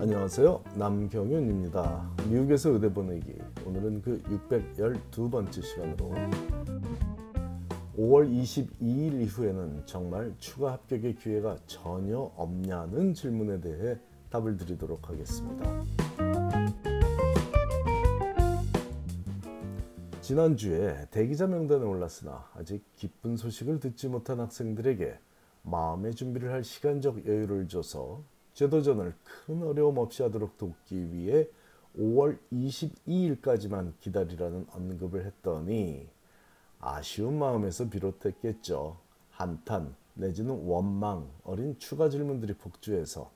안녕하세요. 남경윤입니다. 미국에서 의대 보내기. 오늘은 그 612번째 시간으로 5월 22일 이후에는 정말 추가 합격의 기회가 전혀 없냐는 질문에 대해 답을 드리도록 하겠습니다. 지난주에 대기자 명단에 올랐으나 아직 기쁜 소식을 듣지 못한 학생들에게 마음의 준비를 할 시간적 여유를 줘서 제도전을 큰 어려움 없이 하도록 돕기 위해 5월 22일까지만 기다리라는 언급을 했더니 아쉬운 마음에서 비롯했겠죠. 한탄 내지는 원망 어린 추가 질문들이 폭주해서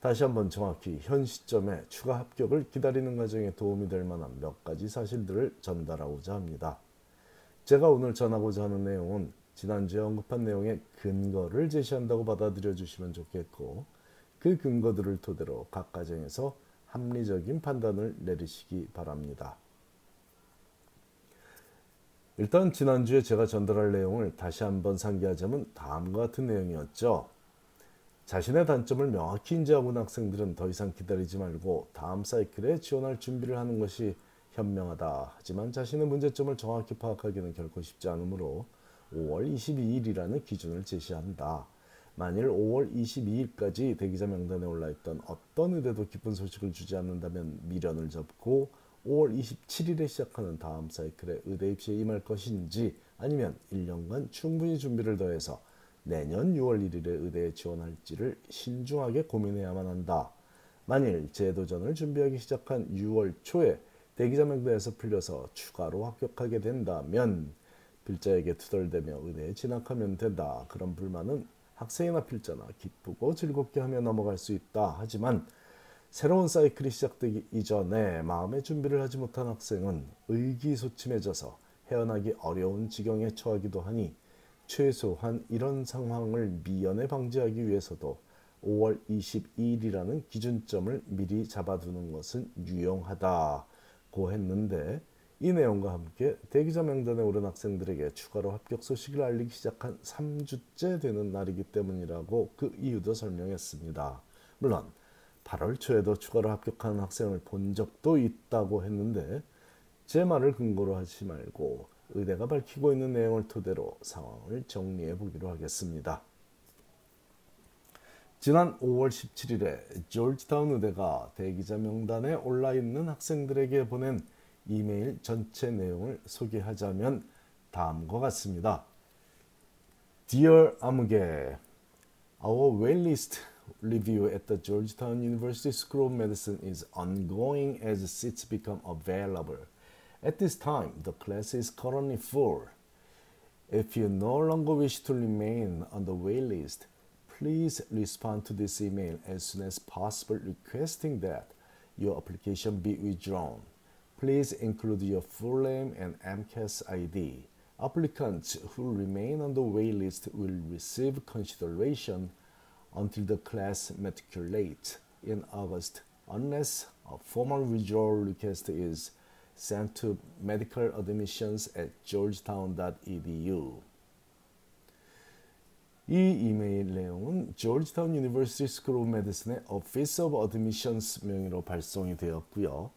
다시 한번 정확히 현 시점에 추가 합격을 기다리는 과정에 도움이 될 만한 몇 가지 사실들을 전달하고자 합니다. 제가 오늘 전하고자 하는 내용은 지난주에 언급한 내용의 근거를 제시한다고 받아들여 주시면 좋겠고 그 근거들을 토대로 각 과정에서 합리적인 판단을 내리시기 바랍니다. 일단 지난주에 제가 전달할 내용을 다시 한번 상기하자면 다음과 같은 내용이었죠. 자신의 단점을 명확히 인지하고 온 학생들은 더 이상 기다리지 말고 다음 사이클에 지원할 준비를 하는 것이 현명하다. 하지만 자신의 문제점을 정확히 파악하기는 결코 쉽지 않으므로 5월 22일이라는 기준을 제시한다. 만일 5월 22일까지 대기자 명단에 올라있던 어떤 의대도 기쁜 소식을 주지 않는다면 미련을 접고 5월 27일에 시작하는 다음 사이클에 의대 입시에 임할 것인지 아니면 1년간 충분히 준비를 더해서 내년 6월 1일에 의대에 지원할지를 신중하게 고민해야만 한다. 만일 재도전을 준비하기 시작한 6월 초에 대기자 명단에서 풀려서 추가로 합격하게 된다면 필자에게 투덜대며 의대에 진학하면 된다. 그런 불만은 학생이나 필자나 기쁘고 즐겁게 하며 넘어갈 수 있다. 하지만 새로운 사이클이 시작되기 이전에 마음의 준비를 하지 못한 학생은 의기소침해져서 헤어나기 어려운 지경에 처하기도 하니 최소한 이런 상황을 미연에 방지하기 위해서도 5월 22일이라는 기준점을 미리 잡아두는 것은 유용하다고 했는데 이 내용과 함께 대기자 명단에 오른 학생들에게 추가로 합격 소식을 알리기 시작한 3주째 되는 날이기 때문이라고 그 이유도 설명했습니다. 물론 8월 초에도 추가로 합격하는 학생을 본 적도 있다고 했는데 제 말을 근거로 하지 말고 의대가 밝히고 있는 내용을 토대로 상황을 정리해 보기로 하겠습니다. 지난 5월 17일에 조지타운 의대가 대기자 명단에 올라 있는 학생들에게 보낸 이메일 전체 내용을 소개하자면 다음과 같습니다. Dear 아무개, Our waitlist review at the Georgetown University School of Medicine is ongoing as seats become available. At this time, the class is currently full. If you no longer wish to remain on the waitlist, please respond to this email as soon as possible requesting that your application be withdrawn. Please include your full name and MCAS ID. Applicants who remain on the waitlist will receive consideration until the class matriculates in August unless a formal withdrawal request is sent to medical admissions at georgetown.edu. 이 이메일 내용은 Georgetown University School of Medicine의 Office of Admissions 명의로 발송이 되었고요.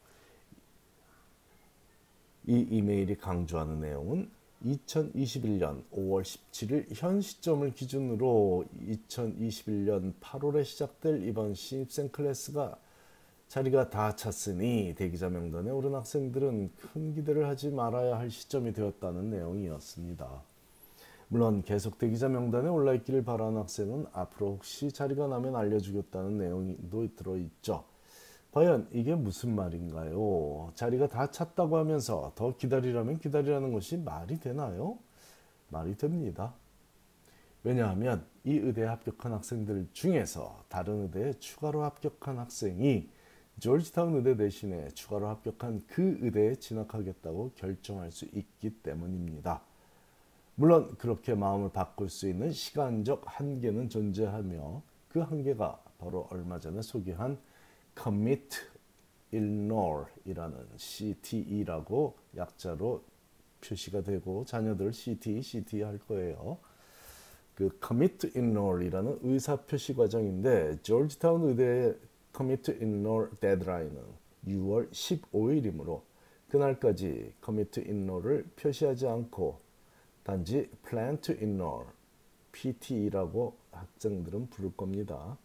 이 이메일이 강조하는 내용은 2021년 5월 17일 현 시점을 기준으로 2021년 8월에 시작될 이번 신입생 클래스가 자리가 다 찼으니 대기자 명단에 오른 학생들은 큰 기대를 하지 말아야 할 시점이 되었다는 내용이었습니다. 물론 계속 대기자 명단에 올라 있기를 바라는 학생은 앞으로 혹시 자리가 나면 알려주겠다는 내용도 들어있죠. 과연 이게 무슨 말인가요? 자리가 다 찼다고 하면서 더 기다리라면 기다리라는 것이 말이 되나요? 말이 됩니다. 왜냐하면 이 의대에 합격한 학생들 중에서 다른 의대에 추가로 합격한 학생이 조지타운 의대 대신에 추가로 합격한 그 의대에 진학하겠다고 결정할 수 있기 때문입니다. 물론 그렇게 마음을 바꿀 수 있는 시간적 한계는 존재하며 그 한계가 바로 얼마 전에 소개한 commit ignore,이라는 CTE라고 약자로 표시가 되고 자녀들 CTE, CTE 할 거예요. 그 commit ignore이라는 의사 표시 과정인데 조지타운 의대의 commit enroll deadline은 6월 15일이므로 그날까지 commit enroll을 표시하지 않고 단지 plan to enroll PT라고 학생들은 부를 겁니다.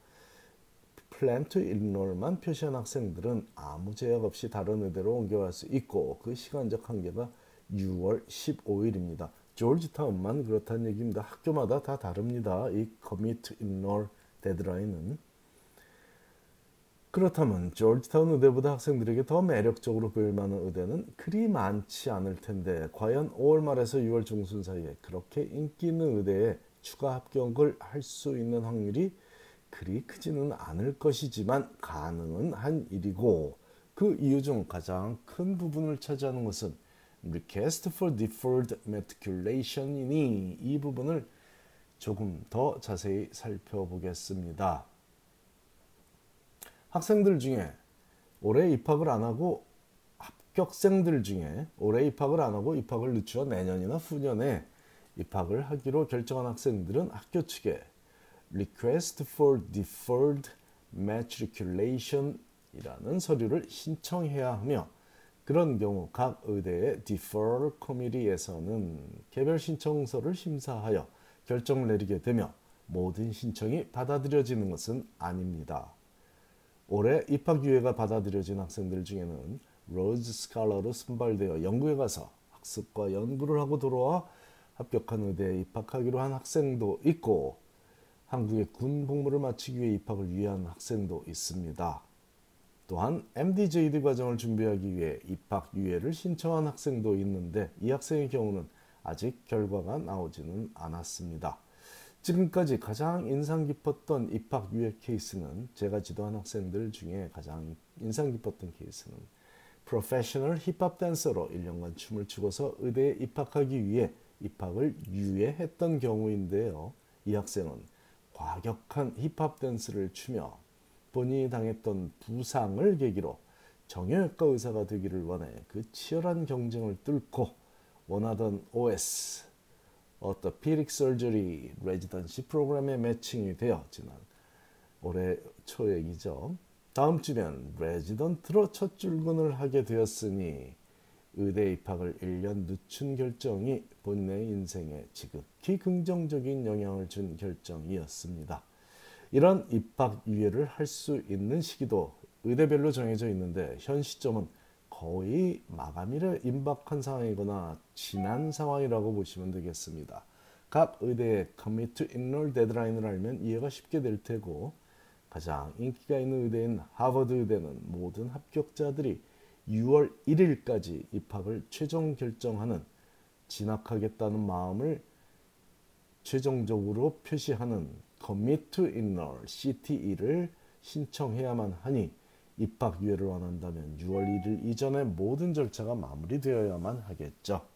To enroll만 표시한 학생들은 아무 제약 없이 다른 의대로 옮겨갈 수 있고 그 시간적 한계가 6월 15일입니다. 조지타운만 그렇다는 얘기입니다. 학교마다 다 다릅니다. 이 commit 데드라인은 그렇다면 조지타운 의대보다 학생들에게 더 매력적으로 보일 만한 의대는 그리 많지 않을 텐데 과연 5월 말에서 6월 중순 사이에 그렇게 인기 있는 의대에 추가 합격을 할 수 있는 확률이 그리 크지는 않을 것이지만 가능은 한 일이고 그 이유 중 가장 큰 부분을 차지하는 것은 request for deferred matriculation이니 이 부분을 조금 더 자세히 살펴보겠습니다. 학생들 중에 올해 입학을 안 하고 합격생들 중에 올해 입학을 안 하고 입학을 늦추어 내년이나 후년에 입학을 하기로 결정한 학생들은 학교 측에 Request for Deferred Matriculation 이라는 서류를 신청해야 하며 그런 경우 각 의대의 Deferral Committee에서는 개별 신청서를 심사하여 결정을 내리게 되며 모든 신청이 받아들여지는 것은 아닙니다. 올해 입학 기회가 받아들여진 학생들 중에는 로즈 스칼러로 선발되어 영국에 가서 학습과 연구를 하고 돌아와 합격한 의대에 입학하기로 한 학생도 있고 한국의 군 복무를 마치기 위해 입학을 유예한 학생도 있습니다. 또한 MD-JD 과정을 준비하기 위해 입학 유예를 신청한 학생도 있는데 이 학생의 경우는 아직 결과가 나오지는 않았습니다. 지금까지 가장 인상 깊었던 입학 유예 케이스는 제가 지도한 학생들 중에 가장 인상 깊었던 케이스는 프로페셔널 힙합 댄서로 1년간 춤을 추고서 의대에 입학하기 위해 입학을 유예했던 경우인데요. 이 학생은 과격한 힙합 댄스를 추며 본인이 당했던 부상을 계기로 정형외과 의사가 되기를 원해 그 치열한 경쟁을 뚫고 원하던 OS Orthopedic Surgery Residency 프로그램에 매칭이 되어 지난 올해 초 얘기죠. 다음 주면 레지던트로 첫 출근을 하게 되었으니 의대 입학을 1년 늦춘 결정이 본인의 인생에 지극히 긍정적인 영향을 준 결정이었습니다. 이런 입학 유예를 할 수 있는 시기도 의대별로 정해져 있는데 현 시점은 거의 마감일에 임박한 상황이거나 지난 상황이라고 보시면 되겠습니다. 각 의대의 commit to enroll 데드라인을 알면 이해가 쉽게 될 테고 가장 인기가 있는 의대인 하버드 의대는 모든 합격자들이 6월 1일까지 입학을 최종 결정하는 진학하겠다는 마음을 최종적으로 표시하는 Commit to Enroll CTE를 신청해야만 하니 입학 유예를 원한다면 6월 1일 이전에 모든 절차가 마무리되어야만 하겠죠.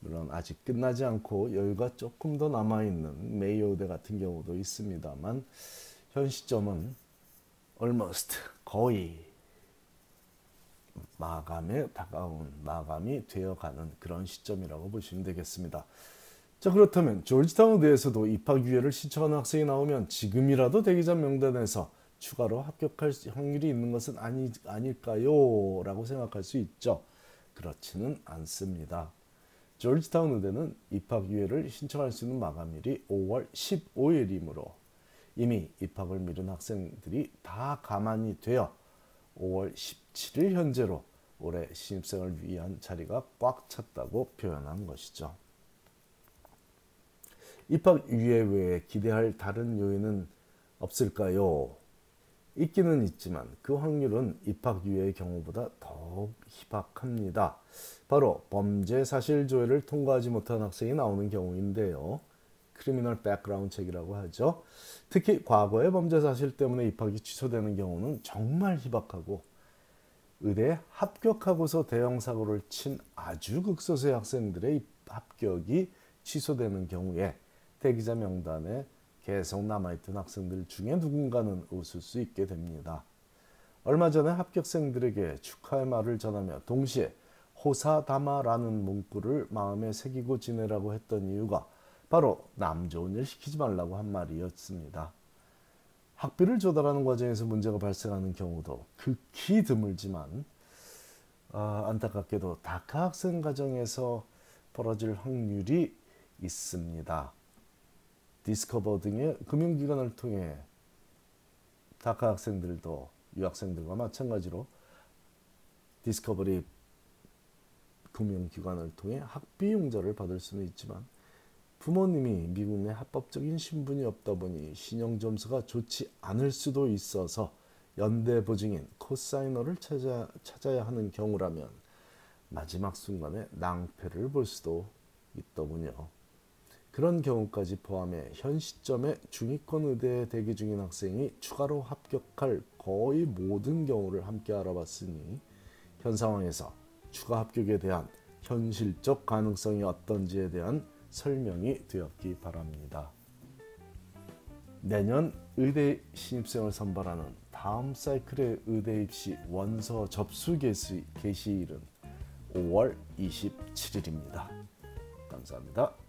물론 아직 끝나지 않고 여유가 조금 더 남아있는 메이오대 같은 경우도 있습니다만 현 시점은 almost 거의 마감에 다가온 마감이 되어가는 그런 시점이라고 보시면 되겠습니다. 자 그렇다면 조지타운 대에서도 입학 유예를 신청하는 학생이 나오면 지금이라도 대기자 명단에서 추가로 합격할 확률이 있는 것은 아니, 아닐까요? 라고 생각할 수 있죠. 그렇지는 않습니다. 조지타운 의대는 입학 유예를 신청할 수 있는 마감일이 5월 15일이므로 이미 입학을 미룬 학생들이 다 가만히 되어 5월 17일 현재로 올해 신입생을 위한 자리가 꽉 찼다고 표현한 것이죠. 입학 유예 외에 기대할 다른 요인은 없을까요? 있기는 있지만 그 확률은 입학 유예의 경우보다 더욱 희박합니다. 바로 범죄 사실 조회를 통과하지 못한 학생이 나오는 경우인데요. Criminal Background Check이라고 하죠. 특히 과거의 범죄 사실 때문에 입학이 취소되는 경우는 정말 희박하고 의대에 합격하고서 대형 사고를 친 아주 극소수의 학생들의 합격이 취소되는 경우에 대기자 명단에 계속 남아있던 학생들 중에 누군가는 웃을 수 있게 됩니다. 얼마 전에 합격생들에게 축하의 말을 전하며 동시에 호사다마라는 문구를 마음에 새기고 지내라고 했던 이유가 바로 남 좋은 일 시키지 말라고 한 말이었습니다. 학비를 조달하는 과정에서 문제가 발생하는 경우도 극히 드물지만 아, 안타깝게도 DACA 학생 가정에서 벌어질 확률이 있습니다. Discover 등의 금융기관을 통해 DACA 학생들도 유학생들과 마찬가지로 Discovery 금융기관을 통해 학비 융자를 받을 수는 있지만 부모님이 미국 내 합법적인 신분이 없다 보니 신용 점수가 좋지 않을 수도 있어서 연대 보증인 코사이너를 찾아, 찾아야 하는 경우라면 마지막 순간에 낭패를 볼 수도 있더군요. 그런 경우까지 포함해 현 시점에 중위권 의대에 대기 중인 학생이 추가로 합격할 거의 모든 경우를 함께 알아봤으니 현 상황에서 추가 합격에 대한 현실적 가능성이 어떤지에 대한 설명이 되었기 바랍니다. 내년 의대 신입생을 선발하는 다음 사이클의 의대 입시 원서 접수 개시, 개시일은 5월 27일입니다. 감사합니다.